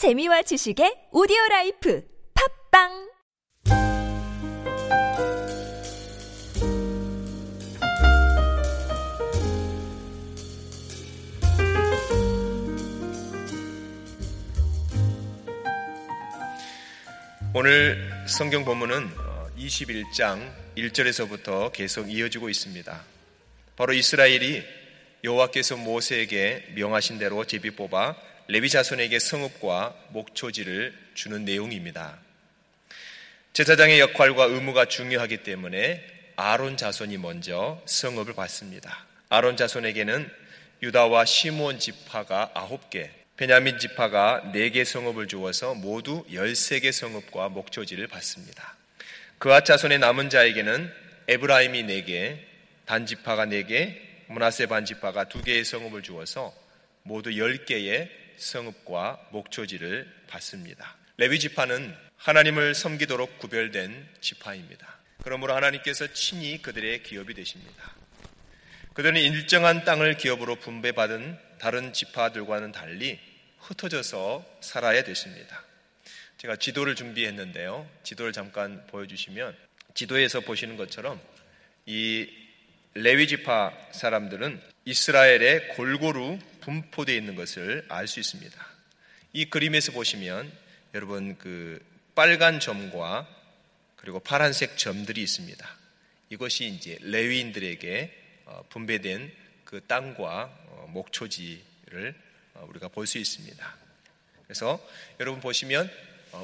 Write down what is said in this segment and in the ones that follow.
재미와 지식의 오디오 라이프 팝빵 오늘 성경 본문은 21장 1절에서부터 계속 이어지고 있습니다. 바로 이스라엘이 여호와께서 모세에게 명하신 대로 제비 뽑아 레위 자손에게 성읍과 목초지를 주는 내용입니다. 제사장의 역할과 의무가 중요하기 때문에 아론 자손이 먼저 성읍을 받습니다. 아론 자손에게는 유다와 시므온 지파가 9개, 베냐민 지파가 4개 성읍을 주어서 모두 13개 성읍과 목초지를 받습니다. 그와 자손의 남은 자에게는 에브라임이 4개, 단 지파가 4개, 문하세 반 지파가 2개의 성읍을 주어서 모두 10개의 성읍과 목초지를 받습니다. 레위 지파는 하나님을 섬기도록 구별된 지파입니다. 그러므로 하나님께서 친히 그들의 기업이 되십니다. 그들은 일정한 땅을 기업으로 분배받은 다른 지파들과는 달리 흩어져서 살아야 되십니다. 제가 지도를 준비했는데요. 지도를 잠깐 보여주시면 지도에서 보시는 것처럼 이 레위 지파 사람들은 이스라엘에 골고루 분포되어 있는 것을 알 수 있습니다. 이 그림에서 보시면 여러분 그 빨간 점과 그리고 파란색 점들이 있습니다. 이것이 이제 레위인들에게 어, 분배된 그 땅과 어, 목초지를 어, 우리가 볼 수 있습니다. 그래서 여러분 보시면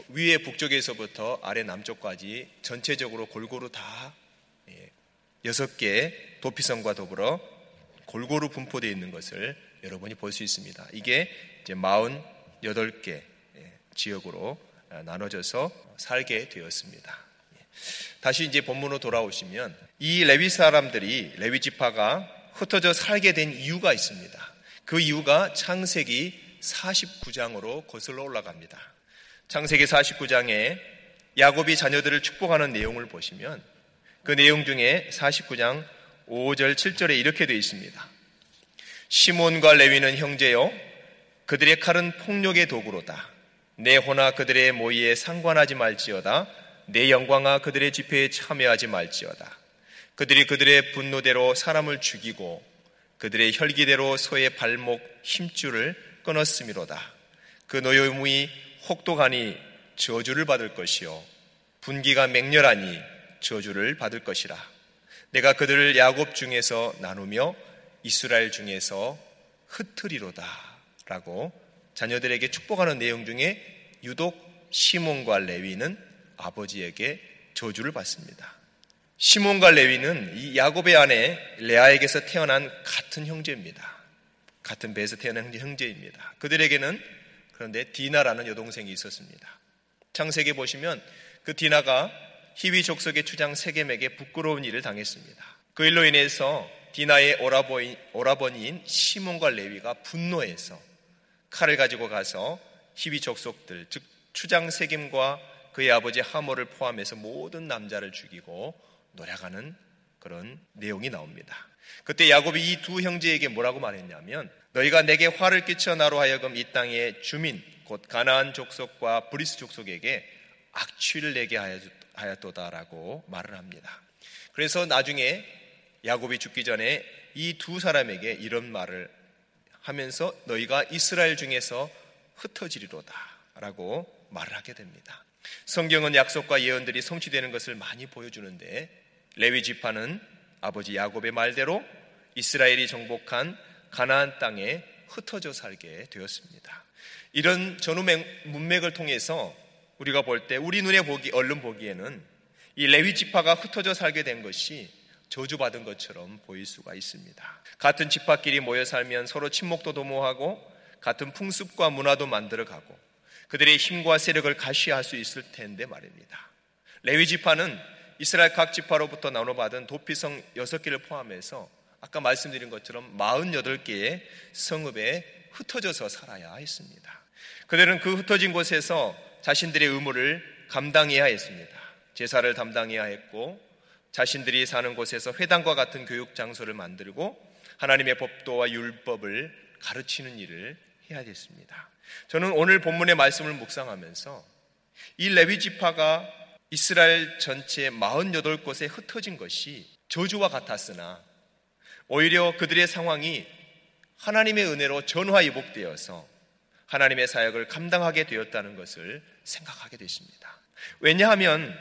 위에 북쪽에서부터 아래 남쪽까지 전체적으로 골고루 다 예, 여섯 개 도피성과 더불어 골고루 분포되어 있는 것을 여러분이 볼 수 있습니다. 이게 이제 48개 예, 지역으로 나눠져서 살게 되었습니다. 예. 다시 이제 본문으로 돌아오시면 이 레위 사람들이 레위 지파가 흩어져 살게 된 이유가 있습니다. 그 이유가 창세기 49장으로 거슬러 올라갑니다. 창세기 49장에 야곱이 자녀들을 축복하는 내용을 보시면 그 내용 중에 49장 5절 7절에 이렇게 되어 있습니다. 시몬과 레위는 형제요 그들의 칼은 폭력의 도구로다. 내 호나 그들의 모의에 상관하지 말지어다. 내 영광아 그들의 집회에 참여하지 말지어다. 그들이 그들의 분노대로 사람을 죽이고 그들의 혈기대로 소의 발목 힘줄을 끊었음이로다. 그 노여움이 혹독하니 저주를 받을 것이요 분기가 맹렬하니 저주를 받을 것이라. 내가 그들을 야곱 중에서 나누며 이스라엘 중에서 흩트리로다. 라고 자녀들에게 축복하는 내용 중에 유독 시몬과 레위는 아버지에게 저주를 받습니다. 시몬과 레위는 이 야곱의 아내 레아에게서 태어난 같은 형제입니다. 같은 배에서 태어난 형제입니다. 그들에게는 그런데 디나라는 여동생이 있었습니다. 창세기 보시면 그 디나가 히위 족속의 추장 세겜에게 부끄러운 일을 당했습니다. 그 일로 인해서 디나의 오라버니, 오라버니인 시몬과 레위가 분노해서 칼을 가지고 가서 히위 족속들, 즉 추장 세겜과 그의 아버지 하몰을 포함해서 모든 남자를 죽이고 노략하는 그런 내용이 나옵니다. 그때 야곱이 이 두 형제에게 뭐라고 말했냐면 너희가 내게 화를 끼쳐 나로 하여금 이 땅의 주민 곧 가나안 족속과 브리스 족속에게 악취를 내게 하였도다라고 말을 합니다. 그래서 나중에 야곱이 죽기 전에 이 두 사람에게 이런 말을 하면서 너희가 이스라엘 중에서 흩어지리로다라고 말을 하게 됩니다. 성경은 약속과 예언들이 성취되는 것을 많이 보여주는데 레위 지파는 아버지 야곱의 말대로 이스라엘이 정복한 가나안 땅에 흩어져 살게 되었습니다. 이런 전후 문맥을 통해서 우리가 볼 때 우리 눈에 보기 얼른 보기에는 이 레위 지파가 흩어져 살게 된 것이 저주받은 것처럼 보일 수가 있습니다. 같은 지파끼리 모여 살면 서로 친목도 도모하고 같은 풍습과 문화도 만들어가고 그들의 힘과 세력을 가시할 수 있을 텐데 말입니다. 레위 지파는 이스라엘 각 지파로부터 나눠받은 도피성 6개를 포함해서 아까 말씀드린 것처럼 48개의 성읍에 흩어져서 살아야 했습니다. 그들은 그 흩어진 곳에서 자신들의 의무를 감당해야 했습니다. 제사를 담당해야 했고 자신들이 사는 곳에서 회당과 같은 교육 장소를 만들고 하나님의 법도와 율법을 가르치는 일을 해야 됐습니다. 저는 오늘 본문의 말씀을 묵상하면서 이 레위 지파가 이스라엘 전체 48곳에 흩어진 것이 저주와 같았으나 오히려 그들의 상황이 하나님의 은혜로 전화위복되어서 하나님의 사역을 감당하게 되었다는 것을 생각하게 되십니다. 왜냐하면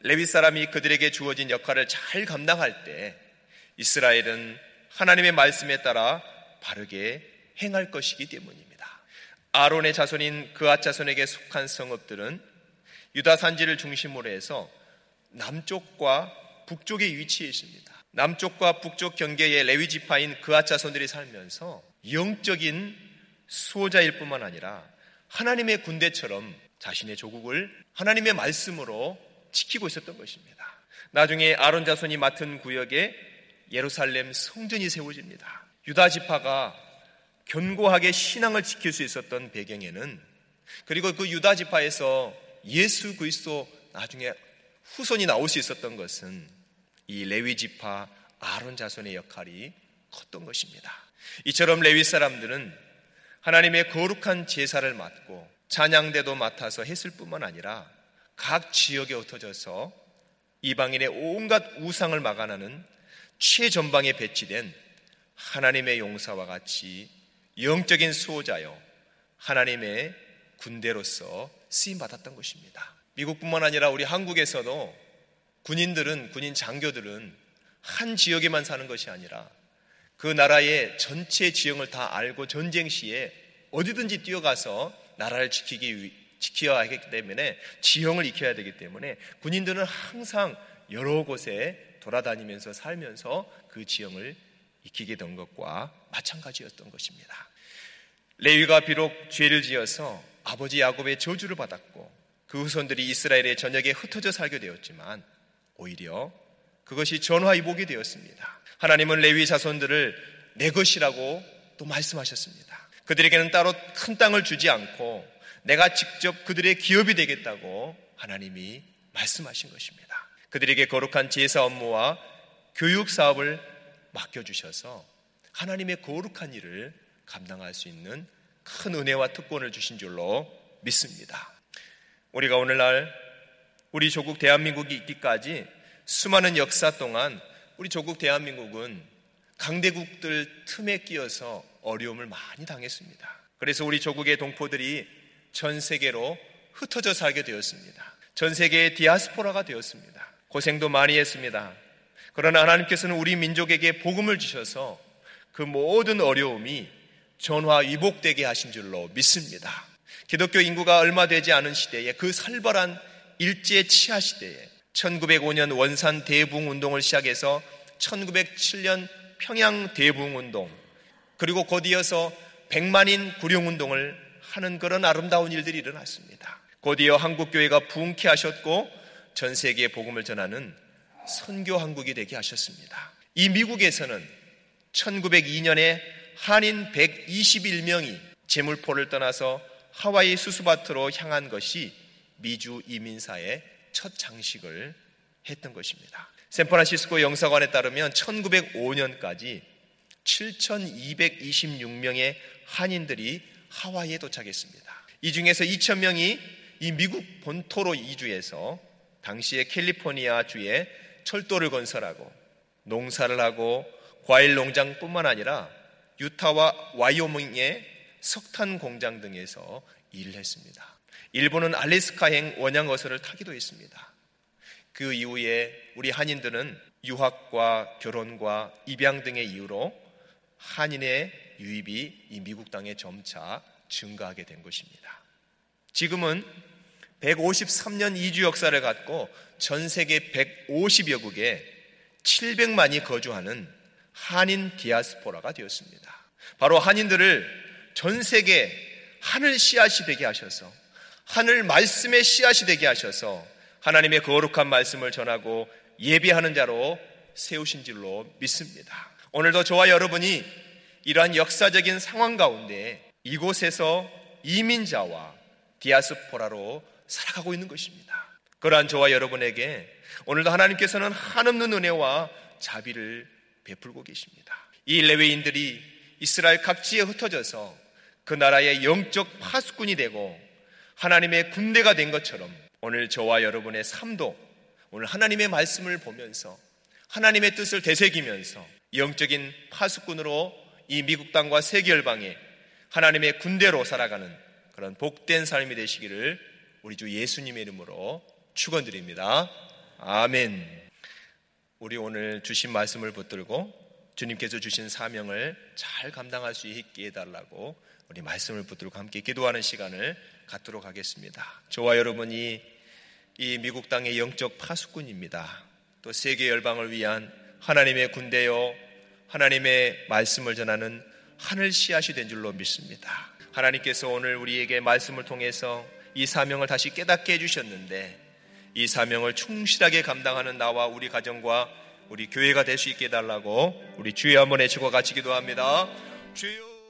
레위 사람이 그들에게 주어진 역할을 잘 감당할 때 이스라엘은 하나님의 말씀에 따라 바르게 행할 것이기 때문입니다. 아론의 자손인 그앗 자손에게 속한 성읍들은 유다 산지를 중심으로 해서 남쪽과 북쪽에 위치해 있습니다. 남쪽과 북쪽 경계의 레위 지파인 그앗 자손들이 살면서 영적인 수호자일 뿐만 아니라 하나님의 군대처럼 자신의 조국을 하나님의 말씀으로 지키고 있었던 것입니다. 나중에 아론 자손이 맡은 구역에 예루살렘 성전이 세워집니다. 유다 지파가 견고하게 신앙을 지킬 수 있었던 배경에는 그리고 그 유다 지파에서 예수 그리스도 나중에 후손이 나올 수 있었던 것은 이 레위 지파 아론 자손의 역할이 컸던 것입니다. 이처럼 레위 사람들은 하나님의 거룩한 제사를 맡고 찬양대도 맡아서 했을 뿐만 아니라 각 지역에 흩어져서 이방인의 온갖 우상을 막아나는 최전방에 배치된 하나님의 용사와 같이 영적인 수호자요 하나님의 군대로서 쓰임 받았던 것입니다. 미국뿐만 아니라 우리 한국에서도 군인들은 군인 장교들은 한 지역에만 사는 것이 아니라 그 나라의 전체 지형을 다 알고 전쟁 시에 어디든지 뛰어가서 나라를 지키기 지켜야 하기 때문에 지형을 익혀야 되기 때문에 군인들은 항상 여러 곳에 돌아다니면서 살면서 그 지형을 익히게 된 것과 마찬가지였던 것입니다. 레위가 비록 죄를 지어서 아버지 야곱의 저주를 받았고 그 후손들이 이스라엘의 전역에 흩어져 살게 되었지만 오히려 그것이 전화위복이 되었습니다. 하나님은 레위 자손들을 내 것이라고 또 말씀하셨습니다. 그들에게는 따로 큰 땅을 주지 않고 내가 직접 그들의 기업이 되겠다고 하나님이 말씀하신 것입니다. 그들에게 거룩한 제사 업무와 교육 사업을 맡겨주셔서 하나님의 거룩한 일을 감당할 수 있는 큰 은혜와 특권을 주신 줄로 믿습니다. 우리가 오늘날 우리 조국 대한민국이 있기까지 수많은 역사 동안 우리 조국 대한민국은 강대국들 틈에 끼어서 어려움을 많이 당했습니다. 그래서 우리 조국의 동포들이 전 세계로 흩어져 살게 되었습니다. 전 세계의 디아스포라가 되었습니다. 고생도 많이 했습니다. 그러나 하나님께서는 우리 민족에게 복음을 주셔서 그 모든 어려움이 전화 위복되게 하신 줄로 믿습니다. 기독교 인구가 얼마 되지 않은 시대에 그 살벌한 일제 치하 시대에 1905년 원산 대붕 운동을 시작해서 1907년 평양 대붕 운동 그리고 곧 이어서 백만인 구룡 운동을 하는 그런 아름다운 일들이 일어났습니다. 곧 이어 한국교회가 부흥케 하셨고 전 세계에 복음을 전하는 선교 한국이 되게 하셨습니다. 이 미국에서는 1902년에 한인 121명이 제물포를 떠나서 하와이 수수밭으로 향한 것이 미주 이민사의 첫 장식을 했던 것입니다. 샌프란시스코 영사관에 따르면 1905년까지 7,226명의 한인들이 하와이에 도착했습니다. 이 중에서 2,000명이 이 미국 본토로 이주해서 당시의 캘리포니아 주에 철도를 건설하고 농사를 하고 과일 농장뿐만 아니라 유타와 와이오밍의 석탄 공장 등에서 일을 했습니다. 일본은 알래스카행 원양 어선을 타기도 했습니다. 그 이후에 우리 한인들은 유학과 결혼과 입양 등의 이유로 한인의 유입이 이 미국 땅에 점차 증가하게 된 것입니다. 지금은 153년 이주 역사를 갖고 전 세계 150여 국에 700만이 거주하는 한인 디아스포라가 되었습니다. 바로 한인들을 전 세계 하늘 씨앗이 되게 하셔서 하늘 말씀의 씨앗이 되게 하셔서 하나님의 거룩한 말씀을 전하고 예배하는 자로 세우신 줄로 믿습니다. 오늘도 저와 여러분이 이러한 역사적인 상황 가운데 이곳에서 이민자와 디아스포라로 살아가고 있는 것입니다. 그러한 저와 여러분에게 오늘도 하나님께서는 한없는 은혜와 자비를 베풀고 계십니다. 이 레웨인들이 이스라엘 각지에 흩어져서 그 나라의 영적 파수꾼이 되고 하나님의 군대가 된 것처럼 오늘 저와 여러분의 삶도 오늘 하나님의 말씀을 보면서 하나님의 뜻을 되새기면서 영적인 파수꾼으로 이 미국 땅과 세계 열방에 하나님의 군대로 살아가는 그런 복된 삶이 되시기를 우리 주 예수님의 이름으로 축원드립니다. 아멘. 우리 오늘 주신 말씀을 붙들고 주님께서 주신 사명을 잘 감당할 수 있게 해달라고 우리 말씀을 붙들고 함께 기도하는 시간을 갖도록 하겠습니다. 저와 여러분이 이 미국 땅의 영적 파수꾼입니다. 또 세계 열방을 위한 하나님의 군대요, 하나님의 말씀을 전하는 하늘 씨앗이 된 줄로 믿습니다. 하나님께서 오늘 우리에게 말씀을 통해서 이 사명을 다시 깨닫게 해주셨는데 이 사명을 충실하게 감당하는 나와 우리 가정과 우리 교회가 될 수 있게 해달라고 우리 주여 한번 해주고 같이 기도합니다. 주여